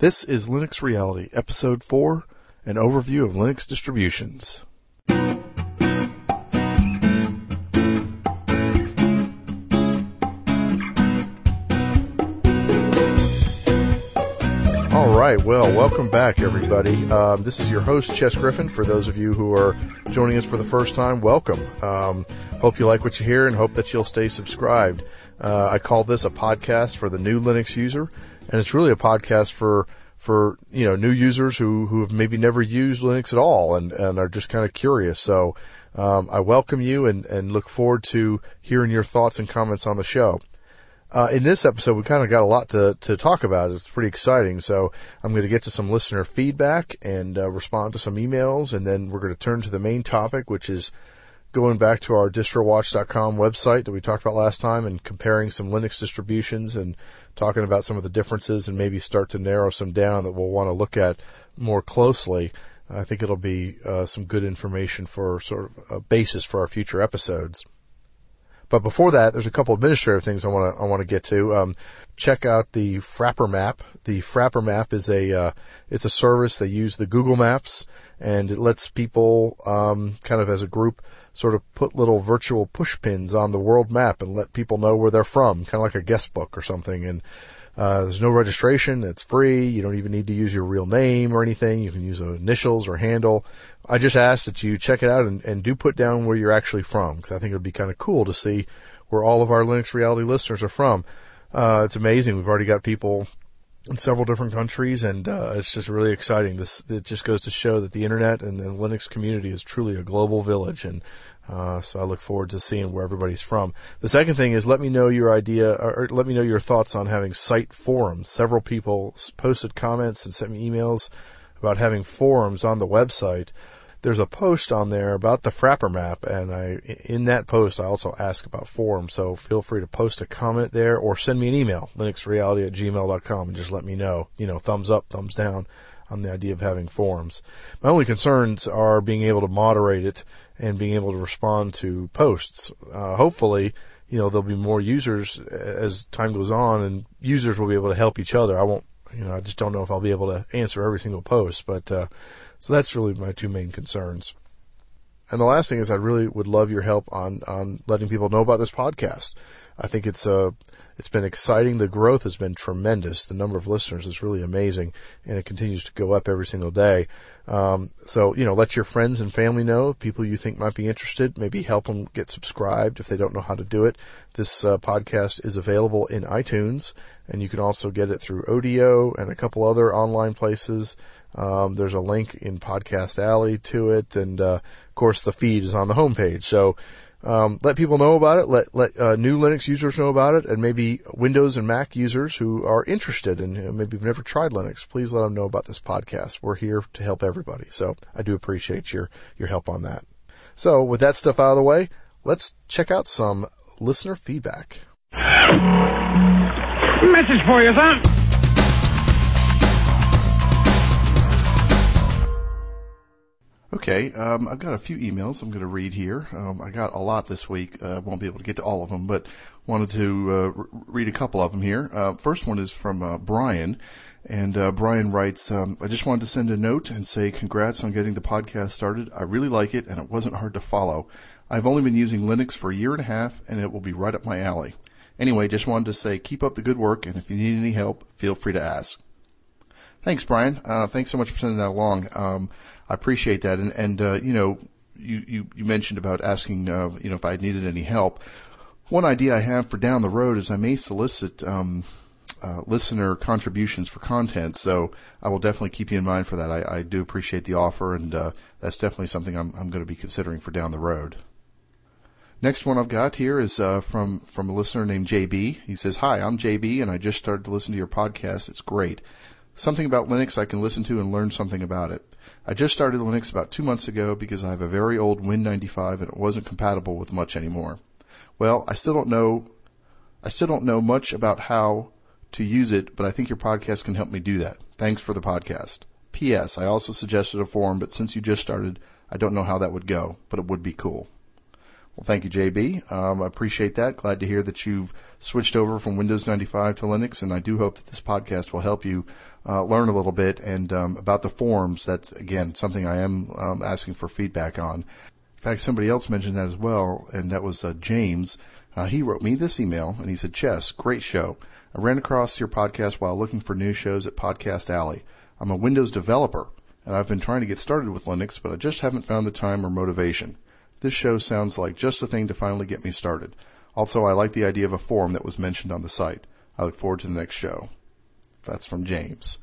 This is Linux Reality, Episode 4, an overview of Linux distributions. All right, well, welcome back, everybody. Um, this is your host, Chess Griffin. For those of you who are joining us for the first time, welcome. Um, hope you like what you hear and hope that you'll stay subscribed. Uh, I call this a podcast for the new Linux user, and it's really a podcast for for you know new users who who have maybe never used Linux at all and and are just kind of curious. So um, I welcome you and and look forward to hearing your thoughts and comments on the show. Uh, in this episode, we kind of got a lot to, to talk about. It's pretty exciting. So I'm going to get to some listener feedback and uh, respond to some emails, and then we're going to turn to the main topic, which is going back to our distrowatch.com website that we talked about last time and comparing some Linux distributions and talking about some of the differences and maybe start to narrow some down that we'll want to look at more closely. I think it'll be uh, some good information for sort of a basis for our future episodes. But before that, there's a couple administrative things I want to I want to get to. Um, check out the Frappr Map. The Frappr Map is a uh, it's a service they use the Google Maps and it lets people um, kind of as a group sort of put little virtual push pins on the world map and let people know where they're from, kind of like a guest book or something. And uh, there's no registration. It's free. You don't even need to use your real name or anything. You can use initials or handle. I just ask that you check it out and, and do put down where you're actually from because I think it would be kind of cool to see where all of our Linux Reality listeners are from. Uh, it's amazing. We've already got people in several different countries, and uh, it's just really exciting. This it just goes to show that the internet and the Linux community is truly a global village, and uh, so I look forward to seeing where everybody's from. The second thing is let me know your idea, or let me know your thoughts on having site forums. Several people posted comments and sent me emails about having forums on the website there's a post on there about the Frappr map, and I in that post I also ask about forums. So feel free to post a comment there or send me an email, linuxreality at gmail.com, and just let me know. You know, thumbs up, thumbs down on the idea of having forums. My only concerns are being able to moderate it and being able to respond to posts. Uh, hopefully, you know, there'll be more users as time goes on, and users will be able to help each other. I won't, you know, I just don't know if I'll be able to answer every single post, but uh, so that's really my two main concerns. And the last thing is I really would love your help on, on letting people know about this podcast. I think it's, uh, it's been exciting. The growth has been tremendous. The number of listeners is really amazing and it continues to go up every single day. Um, so, you know, let your friends and family know, people you think might be interested, maybe help them get subscribed if they don't know how to do it. This uh, podcast is available in iTunes and you can also get it through Odeo and a couple other online places. Um, there's a link in Podcast Alley to it, and uh, of course the feed is on the homepage. So um, let people know about it. Let let uh, new Linux users know about it, and maybe Windows and Mac users who are interested and know, maybe have never tried Linux. Please let them know about this podcast. We're here to help everybody. So I do appreciate your your help on that. So with that stuff out of the way, let's check out some listener feedback. Message for you, son. Okay, um, I've got a few emails I'm going to read here. Um, I got a lot this week. I uh, won't be able to get to all of them, but wanted to uh, read a couple of them here. Uh, first one is from uh, Brian, and uh, Brian writes, um, "I just wanted to send a note and say congrats on getting the podcast started. I really like it, and it wasn't hard to follow. I've only been using Linux for a year and a half, and it will be right up my alley. Anyway, just wanted to say keep up the good work, and if you need any help, feel free to ask." Thanks, Brian. Uh, thanks so much for sending that along. I appreciate that. And, and uh, you know, you, you, you mentioned about asking, uh, you know, if I needed any help. One idea I have for down the road is I may solicit um, uh, listener contributions for content. So I will definitely keep you in mind for that. I, I do appreciate the offer, and uh, that's definitely something I'm, I'm going to be considering for down the road. Next one I've got here is uh, from from a listener named JB. He says, "Hi, I'm JB, and I just started to listen to your podcast. It's great. Something about Linux I can listen to and learn something about it. I just started Linux about two months ago because I have a very old Win95 and it wasn't compatible with much anymore. Well, I still don't know, I still don't know much about how to use it, but I think your podcast can help me do that. Thanks for the podcast. P.S. I also suggested a forum, but since you just started, I don't know how that would go, but it would be cool. Well, thank you, JB. Um, I appreciate that. Glad to hear that you've switched over from Windows 95 to Linux, and I do hope that this podcast will help you uh, learn a little bit and um, about the forums. That's again something I am um, asking for feedback on. In fact, somebody else mentioned that as well, and that was uh, James. Uh, he wrote me this email, and he said, "Chess, great show. I ran across your podcast while looking for new shows at Podcast Alley. I'm a Windows developer, and I've been trying to get started with Linux, but I just haven't found the time or motivation. This show sounds like just the thing to finally get me started. Also, I like the idea of a forum that was mentioned on the site. I look forward to the next show. That's from James.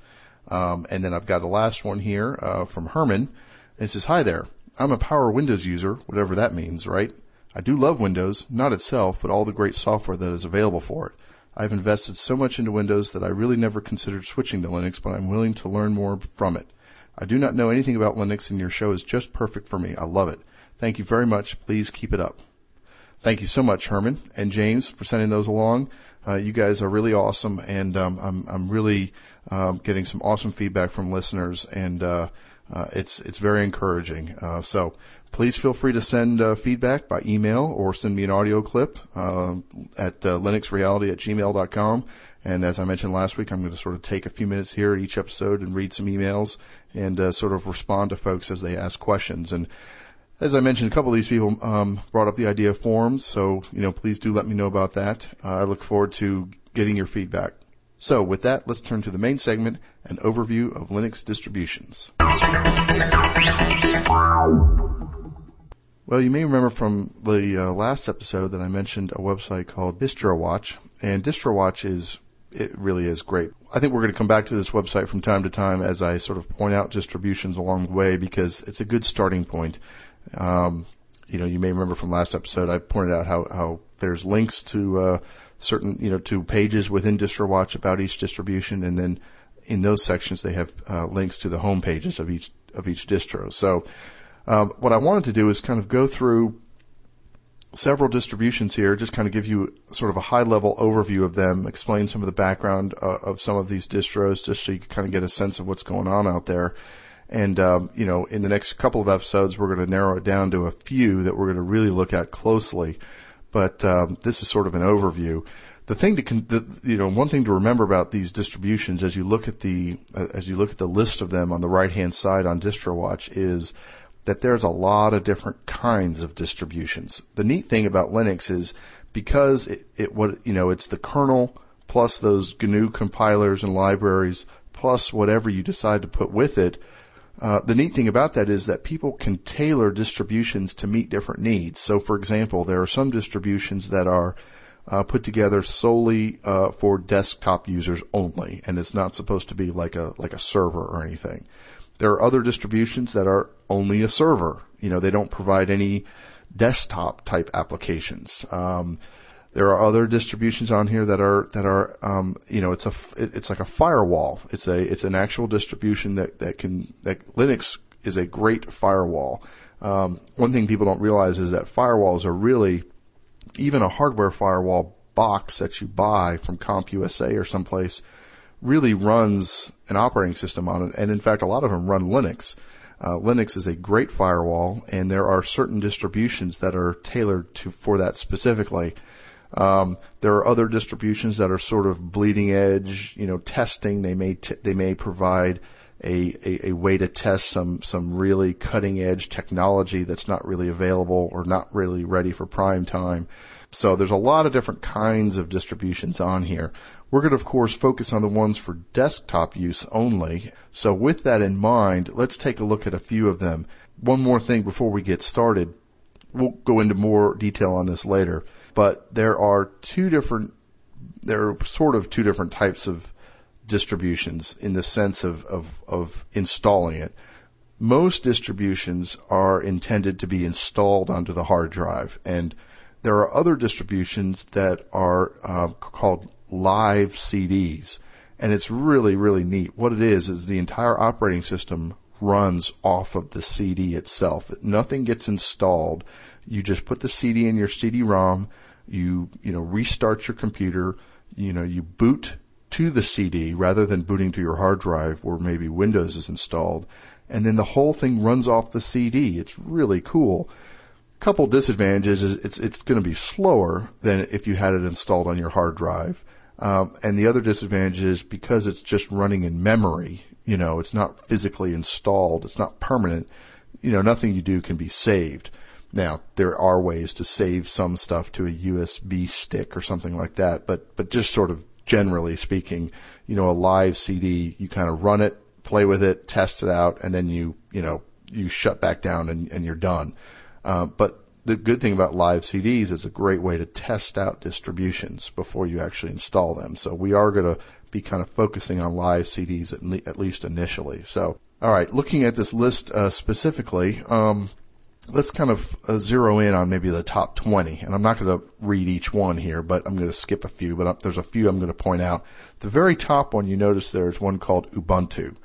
Um, and then I've got a last one here uh, from Herman. It says, "Hi there. I'm a power Windows user, whatever that means, right? I do love Windows, not itself, but all the great software that is available for it. I've invested so much into Windows that I really never considered switching to Linux, but I'm willing to learn more from it. I do not know anything about Linux, and your show is just perfect for me. I love it. Thank you very much. Please keep it up. Thank you so much, Herman and James, for sending those along. Uh, you guys are really awesome, and um, I'm I'm really um, getting some awesome feedback from listeners, and uh, uh, it's it's very encouraging. Uh, so please feel free to send uh, feedback by email or send me an audio clip uh, at uh, linuxreality at gmail.com. And as I mentioned last week, I'm going to sort of take a few minutes here at each episode and read some emails and uh, sort of respond to folks as they ask questions. And as I mentioned, a couple of these people um, brought up the idea of forums, so you know, please do let me know about that. Uh, I look forward to getting your feedback. So with that, let's turn to the main segment, an overview of Linux distributions. Well, you may remember from the uh, last episode that I mentioned a website called DistroWatch, and DistroWatch is it really is great. I think we're going to come back to this website from time to time as I sort of point out distributions along the way because it's a good starting point. Um, you know, you may remember from last episode, I pointed out how, how there's links to, uh, certain, you know, to pages within DistroWatch about each distribution. And then in those sections, they have, uh, links to the home pages of each, of each distro. So, um, what I wanted to do is kind of go through several distributions here, just kind of give you sort of a high level overview of them, explain some of the background uh, of some of these distros, just so you can kind of get a sense of what's going on out there. And, um, you know, in the next couple of episodes, we're going to narrow it down to a few that we're going to really look at closely. But, um, this is sort of an overview. The thing to, con- the, you know, one thing to remember about these distributions as you look at the, uh, as you look at the list of them on the right hand side on DistroWatch is that there's a lot of different kinds of distributions. The neat thing about Linux is because it, it what, you know, it's the kernel plus those GNU compilers and libraries plus whatever you decide to put with it, uh, the neat thing about that is that people can tailor distributions to meet different needs. So, for example, there are some distributions that are uh, put together solely uh, for desktop users only, and it's not supposed to be like a like a server or anything. There are other distributions that are only a server. You know, they don't provide any desktop type applications. Um, there are other distributions on here that are that are um, you know it's a it's like a firewall. It's a it's an actual distribution that that can that Linux is a great firewall. Um, one thing people don't realize is that firewalls are really even a hardware firewall box that you buy from CompUSA or someplace really runs an operating system on it. And in fact, a lot of them run Linux. Uh, Linux is a great firewall, and there are certain distributions that are tailored to for that specifically. Um, there are other distributions that are sort of bleeding edge, you know, testing. They may t- they may provide a, a, a way to test some some really cutting edge technology that's not really available or not really ready for prime time. So there's a lot of different kinds of distributions on here. We're going to of course focus on the ones for desktop use only. So with that in mind, let's take a look at a few of them. One more thing before we get started. We'll go into more detail on this later but there are two different, there are sort of two different types of distributions in the sense of, of, of installing it. Most distributions are intended to be installed onto the hard drive, and there are other distributions that are uh, called live CDs, and it's really really neat. What it is is the entire operating system runs off of the CD itself. Nothing gets installed. You just put the CD in your CD-ROM you you know restart your computer, you know you boot to the CD rather than booting to your hard drive where maybe Windows is installed, and then the whole thing runs off the CD. It's really cool. Couple disadvantages is it's it's going to be slower than if you had it installed on your hard drive. Um, and the other disadvantage is because it's just running in memory, you know, it's not physically installed, it's not permanent, you know, nothing you do can be saved. Now, there are ways to save some stuff to a USB stick or something like that, but, but just sort of generally speaking, you know, a live CD, you kind of run it, play with it, test it out, and then you, you know, you shut back down and, and you're done. Uh, but the good thing about live CDs is a great way to test out distributions before you actually install them. So we are going to be kind of focusing on live CDs at, le- at least initially. So, all right, looking at this list uh, specifically, um, let's kind of uh, zero in on maybe the top 20. And I'm not going to read each one here, but I'm going to skip a few. But uh, there's a few I'm going to point out. The very top one you notice there is one called Ubuntu.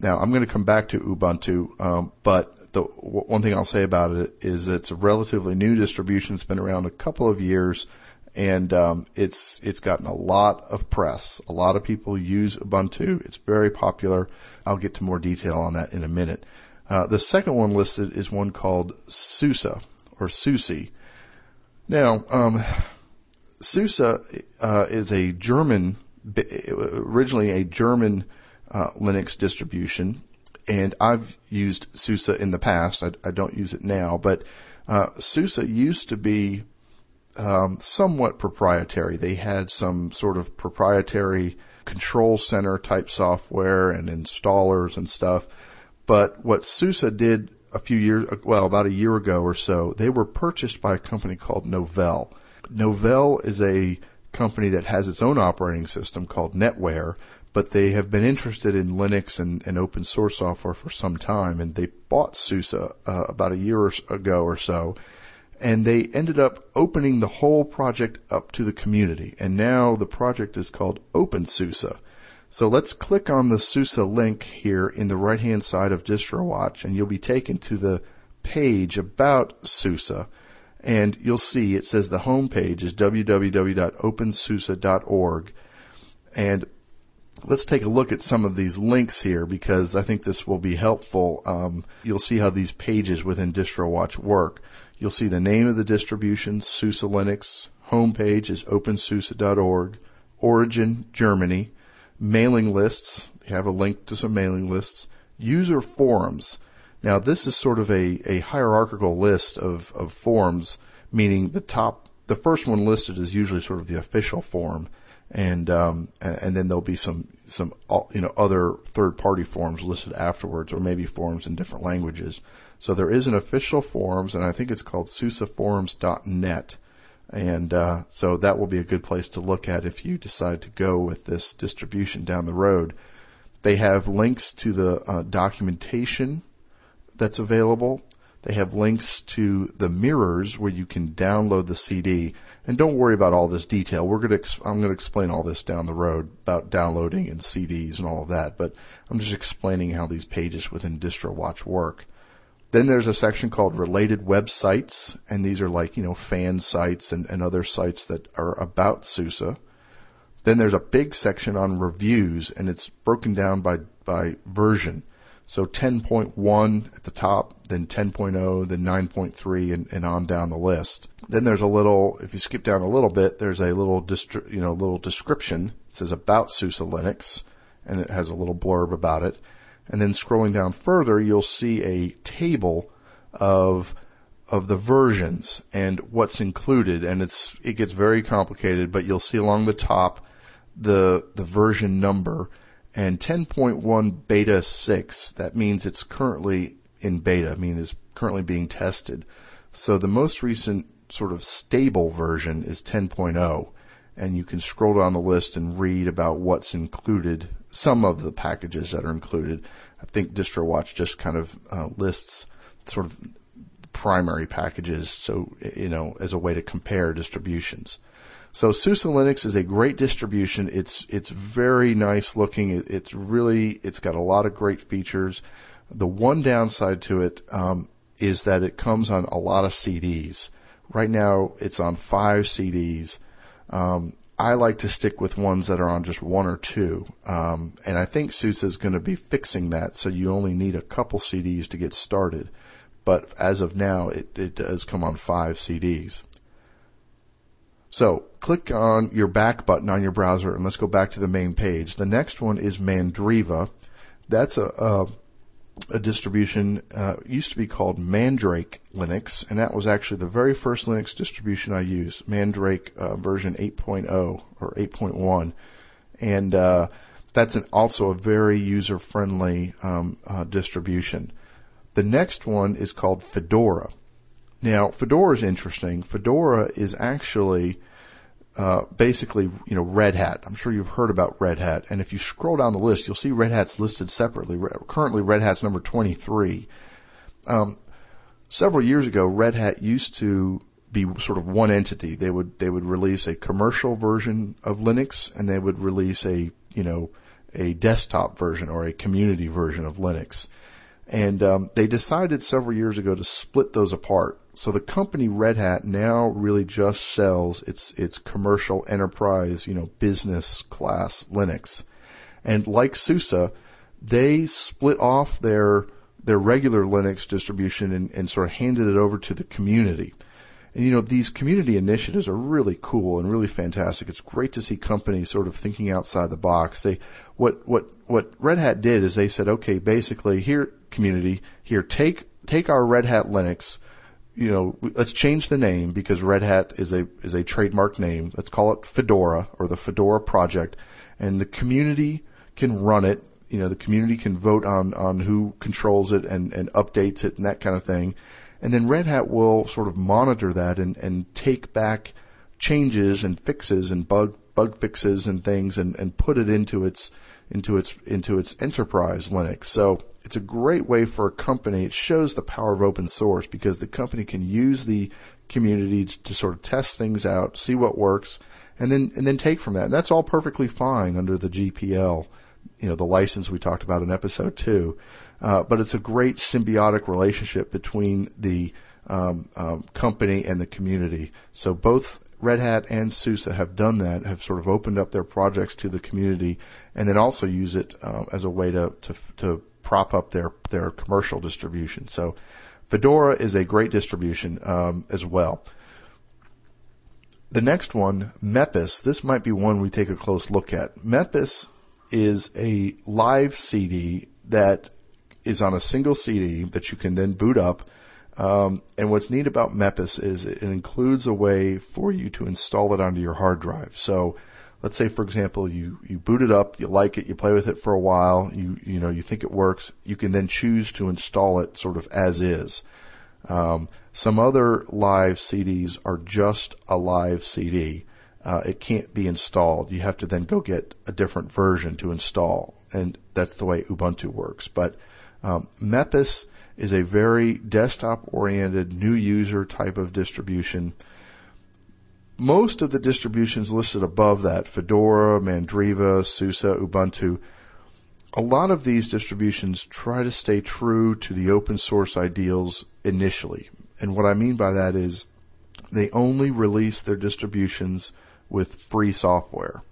Now I'm going to come back to Ubuntu, um, but the one thing I'll say about it is it's a relatively new distribution. It's been around a couple of years, and um, it's it's gotten a lot of press. A lot of people use Ubuntu. It's very popular. I'll get to more detail on that in a minute. Uh, the second one listed is one called SUSE or SUSE. Now, um, SUSE uh, is a German, originally a German uh, Linux distribution and I've used SUSE in the past. I, I don't use it now, but uh, SUSE used to be um, somewhat proprietary. They had some sort of proprietary control center type software and installers and stuff. But what SUSE did a few years, well, about a year ago or so, they were purchased by a company called Novell. Novell is a company that has its own operating system called NetWare, but they have been interested in Linux and, and open source software for some time, and they bought SUSE uh, about a year ago or so, and they ended up opening the whole project up to the community, and now the project is called OpenSUSE. So let's click on the SUSE link here in the right hand side of DistroWatch, and you'll be taken to the page about SUSE. And you'll see it says the home page is www.opensuse.org. And let's take a look at some of these links here because I think this will be helpful. Um, you'll see how these pages within DistroWatch work. You'll see the name of the distribution, SUSE Linux. Homepage is opensuse.org. Origin, Germany. Mailing lists. You have a link to some mailing lists. User forums. Now this is sort of a, a hierarchical list of, of forums, meaning the top, the first one listed is usually sort of the official form and um, and then there'll be some some you know other third party forms listed afterwards, or maybe forms in different languages. So there is an official forums, and I think it's called SUSEforums.net, and uh, so that will be a good place to look at if you decide to go with this distribution down the road. They have links to the uh, documentation that's available. They have links to the mirrors where you can download the CD. And don't worry about all this detail. We're going to, ex- I'm going to explain all this down the road about downloading and CDs and all of that. But I'm just explaining how these pages within DistroWatch work. Then there's a section called related websites, and these are like, you know, fan sites and, and other sites that are about SUSE. Then there's a big section on reviews, and it's broken down by, by version. So 10.1 at the top, then 10.0, then 9.3, and, and on down the list. Then there's a little, if you skip down a little bit, there's a little, distri- you know, little description. It says about SUSE Linux, and it has a little blurb about it. And then scrolling down further, you'll see a table of of the versions and what's included, and it's it gets very complicated. But you'll see along the top the the version number and 10.1 beta 6, that means it's currently in beta, I mean it's currently being tested. So the most recent sort of stable version is 10.0 and you can scroll down the list and read about what's included, some of the packages that are included. I think DistroWatch just kind of uh, lists sort of primary packages, so you know, as a way to compare distributions. So SUSE Linux is a great distribution. It's it's very nice looking. It, it's really it's got a lot of great features. The one downside to it um, is that it comes on a lot of CDs. Right now, it's on five CDs. Um, I like to stick with ones that are on just one or two, um, and I think SUSE is going to be fixing that, so you only need a couple CDs to get started. but as of now, it, it does come on five CDs. So click on your back button on your browser and let's go back to the main page. The next one is Mandriva. That's a, a, a distribution, uh, used to be called Mandrake Linux, and that was actually the very first Linux distribution I used, Mandrake uh, version 8.0 or 8.1. And, uh, that's an, also a very user friendly um, uh, distribution. The next one is called Fedora. Now, Fedora is interesting. Fedora is actually uh, basically, you know, Red Hat. I'm sure you've heard about Red Hat, and if you scroll down the list, you'll see Red Hat's listed separately. Currently, Red Hat's number 23. Um, several years ago, Red Hat used to be sort of one entity. They would they would release a commercial version of Linux, and they would release a you know a desktop version or a community version of Linux. And um, they decided several years ago to split those apart. So the company Red Hat now really just sells its its commercial enterprise, you know, business class Linux. And like SUSE, they split off their their regular Linux distribution and, and sort of handed it over to the community. And you know, these community initiatives are really cool and really fantastic. It's great to see companies sort of thinking outside the box. They, what, what, what Red Hat did is they said, okay, basically here, community, here, take, take our Red Hat Linux, you know, let's change the name because Red Hat is a, is a trademark name. Let's call it Fedora or the Fedora project and the community can run it. You know, the community can vote on, on who controls it and, and updates it and that kind of thing and then Red Hat will sort of monitor that and, and take back changes and fixes and bug bug fixes and things and, and put it into its into its into its enterprise Linux. So it's a great way for a company. It shows the power of open source because the company can use the community to sort of test things out, see what works, and then and then take from that. And that's all perfectly fine under the GPL, you know, the license we talked about in episode two. Uh, but it's a great symbiotic relationship between the um, um, company and the community. So both Red Hat and SUSE have done that, have sort of opened up their projects to the community, and then also use it uh, as a way to, to to prop up their their commercial distribution. So Fedora is a great distribution um, as well. The next one, Mepis. This might be one we take a close look at. Mepis is a live CD that is on a single CD that you can then boot up. Um, and what's neat about Mepis is it includes a way for you to install it onto your hard drive. So let's say, for example, you, you boot it up, you like it, you play with it for a while, you, you know, you think it works, you can then choose to install it sort of as is. Um, some other live CDs are just a live CD. Uh, it can't be installed. You have to then go get a different version to install, and that's the way Ubuntu works. But um, Mepis is a very desktop-oriented new user type of distribution. Most of the distributions listed above that, Fedora, Mandriva, SUSE, Ubuntu, a lot of these distributions try to stay true to the open source ideals initially. And what I mean by that is they only release their distributions with free software.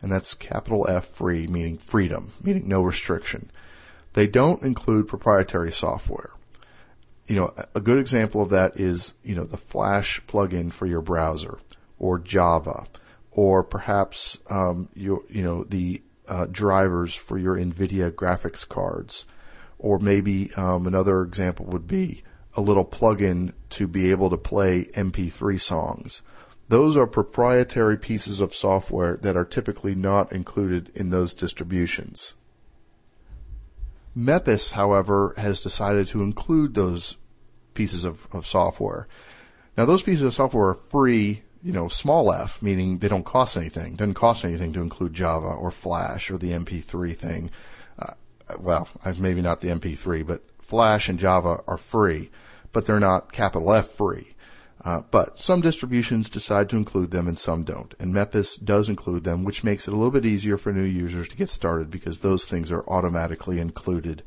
And that's capital F free, meaning freedom, meaning no restriction. They don't include proprietary software. You know, a good example of that is, you know, the Flash plugin for your browser, or Java, or perhaps, um, you, you know, the uh, drivers for your NVIDIA graphics cards, or maybe um, another example would be a little plugin to be able to play MP3 songs. Those are proprietary pieces of software that are typically not included in those distributions. Mepis, however, has decided to include those pieces of, of software. Now, those pieces of software are free, you know, small f, meaning they don't cost anything. It doesn't cost anything to include Java or Flash or the MP3 thing. Uh, well, maybe not the MP3, but Flash and Java are free, but they're not capital F free. Uh, but some distributions decide to include them and some don't. And Mepis does include them, which makes it a little bit easier for new users to get started because those things are automatically included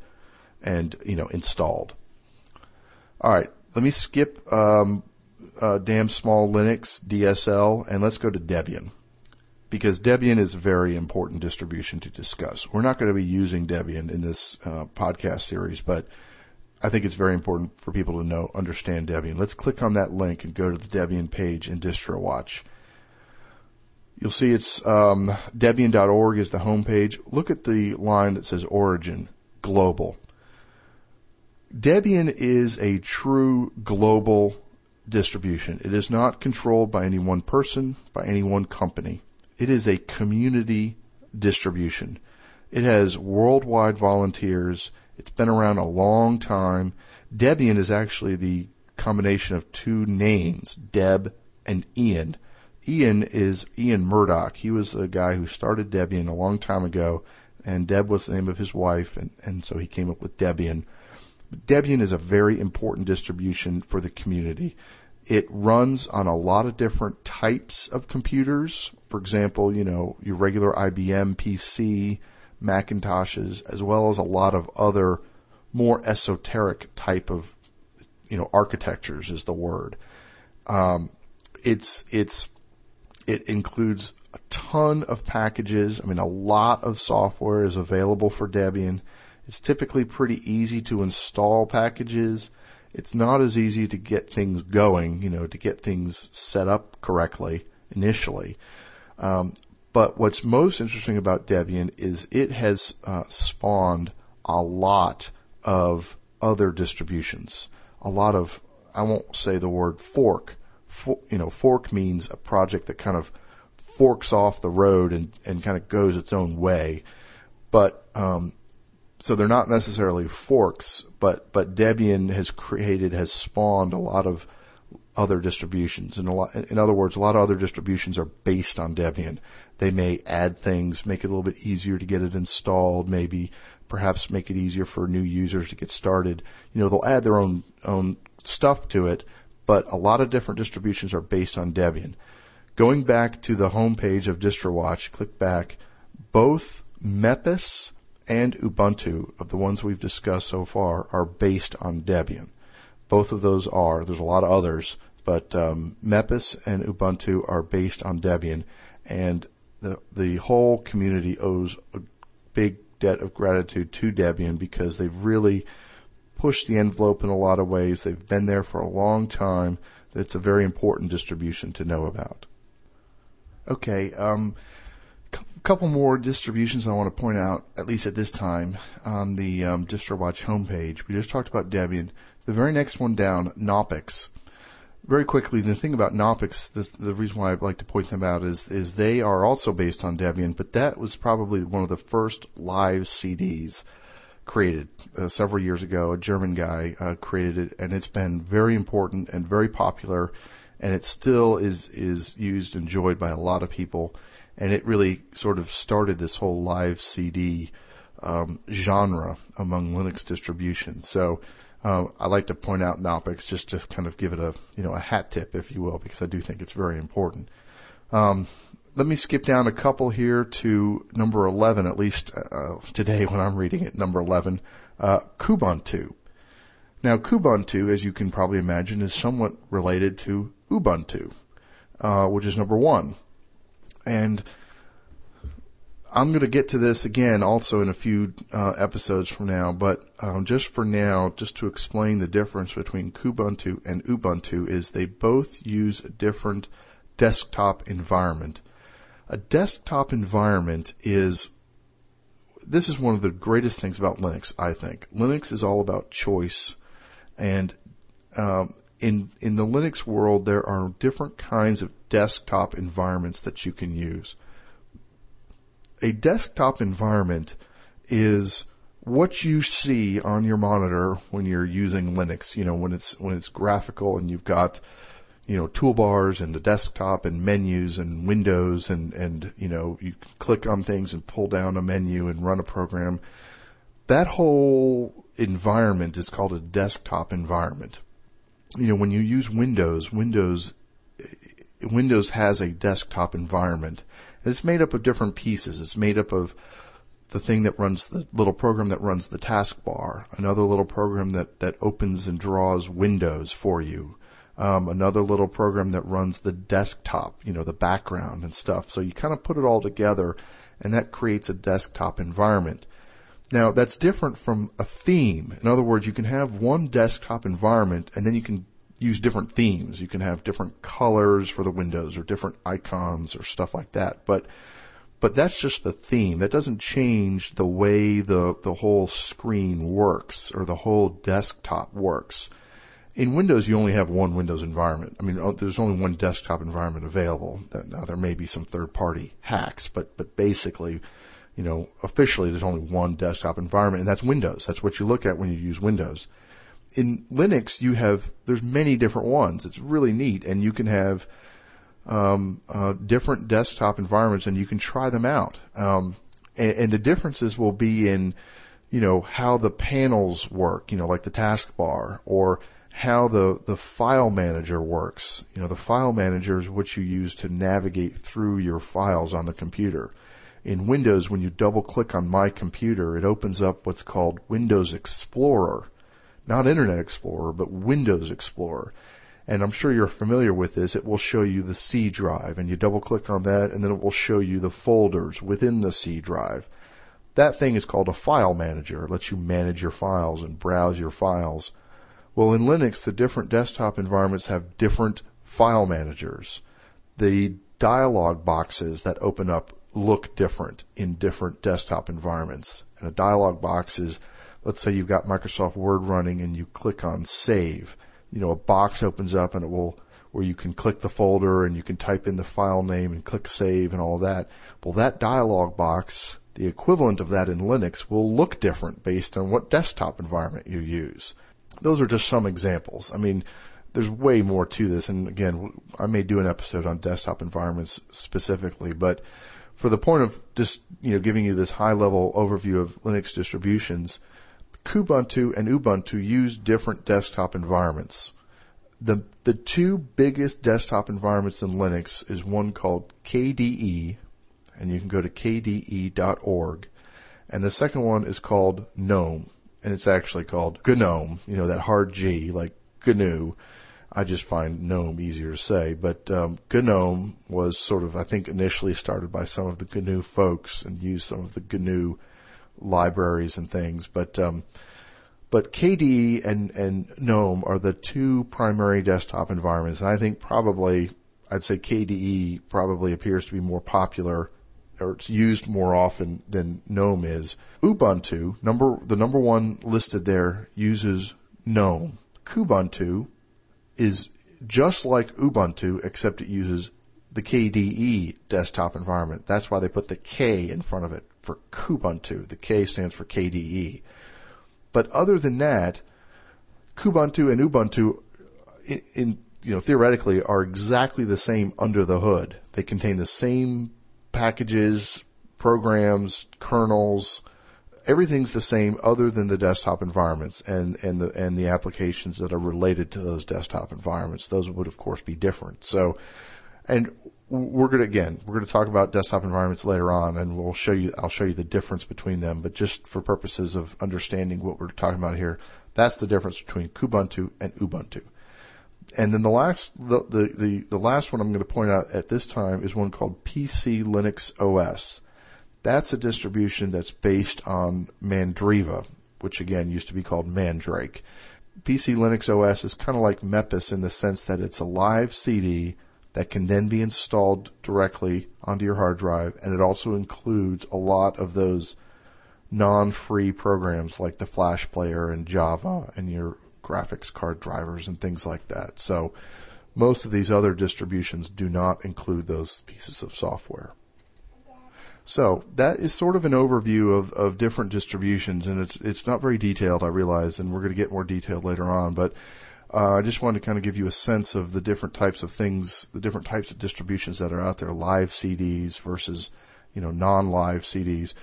and, you know, installed. All right. Let me skip, um, uh, damn small Linux DSL and let's go to Debian because Debian is a very important distribution to discuss. We're not going to be using Debian in this uh, podcast series, but I think it's very important for people to know, understand Debian. Let's click on that link and go to the Debian page in DistroWatch. You'll see it's um, Debian.org is the home page. Look at the line that says Origin Global. Debian is a true global distribution. It is not controlled by any one person, by any one company. It is a community distribution. It has worldwide volunteers. It's been around a long time. Debian is actually the combination of two names, Deb and Ian. Ian is Ian Murdock. He was a guy who started Debian a long time ago, and Deb was the name of his wife, and, and so he came up with Debian. Debian is a very important distribution for the community. It runs on a lot of different types of computers. For example, you know, your regular IBM PC, Macintoshes, as well as a lot of other more esoteric type of, you know, architectures is the word. Um, it's, it's, it includes a ton of packages. I mean, a lot of software is available for Debian. It's typically pretty easy to install packages. It's not as easy to get things going, you know, to get things set up correctly initially. Um, but what's most interesting about Debian is it has uh, spawned a lot of other distributions. A lot of, I won't say the word fork. For, you know, fork means a project that kind of forks off the road and, and kind of goes its own way. But um, so they're not necessarily forks, but but Debian has created has spawned a lot of other distributions. A lot, in other words, a lot of other distributions are based on Debian. They may add things, make it a little bit easier to get it installed, maybe perhaps make it easier for new users to get started. You know, they'll add their own own stuff to it, but a lot of different distributions are based on Debian. Going back to the home page of DistroWatch, click back. Both Mepis and Ubuntu, of the ones we've discussed so far, are based on Debian. Both of those are. There's a lot of others, but um, Mepis and Ubuntu are based on Debian, and the the whole community owes a big debt of gratitude to Debian because they've really pushed the envelope in a lot of ways. They've been there for a long time. It's a very important distribution to know about. Okay, um, couple more distributions I want to point out, at least at this time, on the um, DistroWatch homepage. We just talked about Debian. The very next one down, Knoppix. Very quickly, the thing about Knoppix, the, the reason why I'd like to point them out is, is they are also based on Debian, but that was probably one of the first live CDs created uh, several years ago. A German guy uh, created it, and it's been very important and very popular, and it still is is used, and enjoyed by a lot of people and it really sort of started this whole live CD um, genre among Linux distributions. So uh, I like to point out Knoppix just to kind of give it a you know a hat tip, if you will, because I do think it's very important. Um, let me skip down a couple here to number 11, at least uh, today when I'm reading it, number 11, uh, Kubuntu. Now, Kubuntu, as you can probably imagine, is somewhat related to Ubuntu, uh, which is number one. And I'm going to get to this again also in a few uh, episodes from now, but um, just for now, just to explain the difference between Kubuntu and Ubuntu is they both use a different desktop environment. A desktop environment is this is one of the greatest things about Linux, I think. Linux is all about choice, and um, in in the Linux world, there are different kinds of desktop environments that you can use. A desktop environment is what you see on your monitor when you're using Linux. You know, when it's when it's graphical and you've got you know toolbars and the desktop and menus and windows and and you know you click on things and pull down a menu and run a program. That whole environment is called a desktop environment. You know, when you use Windows, Windows Windows has a desktop environment. And it's made up of different pieces. It's made up of the thing that runs the little program that runs the taskbar, another little program that, that opens and draws windows for you, um, another little program that runs the desktop, you know, the background and stuff. So you kind of put it all together and that creates a desktop environment. Now that's different from a theme. In other words, you can have one desktop environment and then you can use different themes. You can have different colors for the windows or different icons or stuff like that. But but that's just the theme. That doesn't change the way the the whole screen works or the whole desktop works. In Windows, you only have one Windows environment. I mean, oh, there's only one desktop environment available. Now there may be some third-party hacks, but but basically, you know, officially there's only one desktop environment, and that's Windows. That's what you look at when you use Windows in Linux, you have there's many different ones. It's really neat, and you can have um, uh, different desktop environments, and you can try them out. Um, and, and the differences will be in, you know, how the panels work. You know, like the taskbar, or how the the file manager works. You know, the file manager is what you use to navigate through your files on the computer. In Windows, when you double click on My Computer, it opens up what's called Windows Explorer not Internet Explorer, but Windows Explorer. And I'm sure you're familiar with this. It will show you the C drive and you double click on that and then it will show you the folders within the C drive. That thing is called a file manager. It lets you manage your files and browse your files. Well, in Linux, the different desktop environments have different file managers. The dialog boxes that open up look different in different desktop environments. And a dialog box is let's say you've got Microsoft Word running and you click on save, you know, a box opens up and it will, where you can click the folder and you can type in the file name and click save and all that. Well, that dialog box, the equivalent of that in Linux will look different based on what desktop environment you use. Those are just some examples. I mean, there's way more to this. And again, I may do an episode on desktop environments specifically, but for the point of just, you know, giving you this high level overview of Linux distributions, Kubuntu and Ubuntu use different desktop environments. The, the two biggest desktop environments in Linux is one called KDE, and you can go to kde.org, and the second one is called GNOME, and it's actually called GNOME, you know, that hard G, like GNU. I just find GNOME easier to say, but um, GNOME was sort of, I think, initially started by some of the GNU folks and used some of the GNU libraries and things. But um, but KDE and and GNOME are the two primary desktop environments, and I think probably I'd say KDE probably appears to be more popular or it's used more often than GNOME is. Ubuntu, number the number one listed there uses GNOME. Kubuntu is just like Ubuntu except it uses the KDE desktop environment. That's why they put the K in front of it for Kubuntu. The K stands for KDE. But other than that, Kubuntu and Ubuntu, in, in you know theoretically, are exactly the same under the hood. They contain the same packages, programs, kernels. Everything's the same other than the desktop environments and, and the and the applications that are related to those desktop environments. Those would of course be different. So and we're going to again, we're going to talk about desktop environments later on, and we'll show you. I'll show you the difference between them. But just for purposes of understanding what we're talking about here, that's the difference between Kubuntu and Ubuntu. And then the last, the, the, the, the last one I'm going to point out at this time is one called PC Linux OS. That's a distribution that's based on Mandriva, which again used to be called Mandrake. PC Linux OS is kind of like Mepis in the sense that it's a live CD that can then be installed directly onto your hard drive, and it also includes a lot of those non-free programs like the Flash Player and Java and your graphics card drivers and things like that. So most of these other distributions do not include those pieces of software. So that is sort of an overview of, of different distributions, and it's it's not very detailed, I realize, and we're going to get more detailed later on. But uh, I just wanted to kind of give you a sense of the different types of things, the different types of distributions that are out there, live CDs versus, you know, non-live CDs.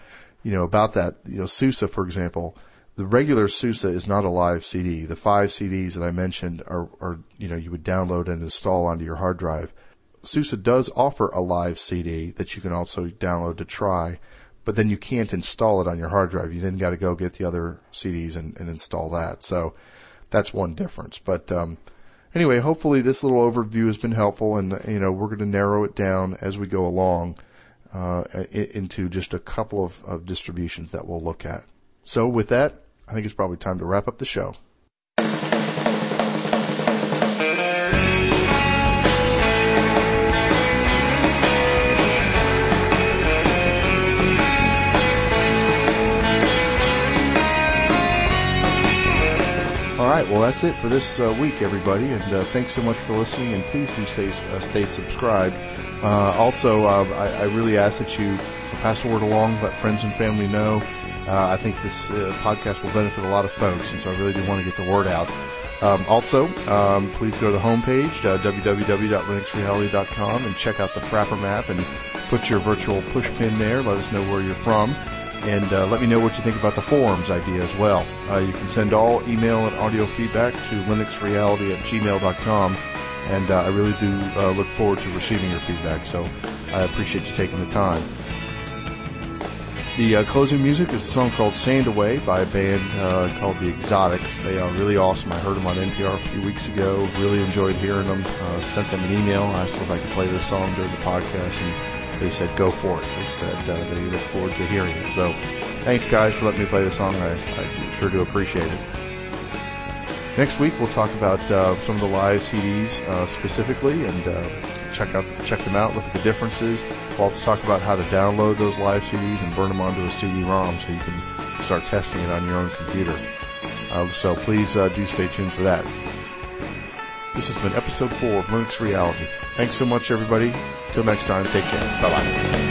You know, about that, you know, SUSE, for example, the regular SUSE is not a live CD. The five CDs that I mentioned are, are, you know, you would download and install onto your hard drive. SUSE does offer a live CD that you can also download to try, but then you can't install it on your hard drive. You then got to go get the other CDs and, and install that. So, that's one difference. But um, anyway, hopefully this little overview has been helpful, and you know we're going to narrow it down as we go along uh, into just a couple of, of distributions that we'll look at. So with that, I think it's probably time to wrap up the show. Right, well that's it for this uh, week, everybody, and uh, thanks so much for listening. And please do stay uh, stay subscribed. Uh, also, uh, I, I, really ask that you pass the word along, let friends and family know. Uh, I think this podcast will benefit a lot of folks, and so I really do want to get the word out. Um, also, um, please go to the homepage, uh, www.linuxreality.com, and check out the Frappr map and put your virtual pushpin there. Let us know where you're from and uh, let me know what you think about the forums idea as well. Uh, you can send all email and audio feedback to linuxreality at gmail.com, and uh, I really do uh, look forward to receiving your feedback, so I appreciate you taking the time. The uh, closing music is a song called Sand Away by a band uh, called The Exotics. They are really awesome. I heard them on NPR a few weeks ago. Really enjoyed hearing them. sent them an email. I asked if I could play this song during the podcast, and they said go for it. They said uh, they look forward to hearing it. So thanks guys for letting me play the song. I, I sure do appreciate it. Next week we'll talk about uh, some of the live CDs uh, specifically and uh, check out check them out, look at the differences. We'll also talk about how to download those live CDs and burn them onto a CD-ROM so you can start testing it on your own computer. Uh, so please uh, do stay tuned for that. This has been episode four of Linux Reality. Thanks so much, everybody. Till next time, take care. Bye bye.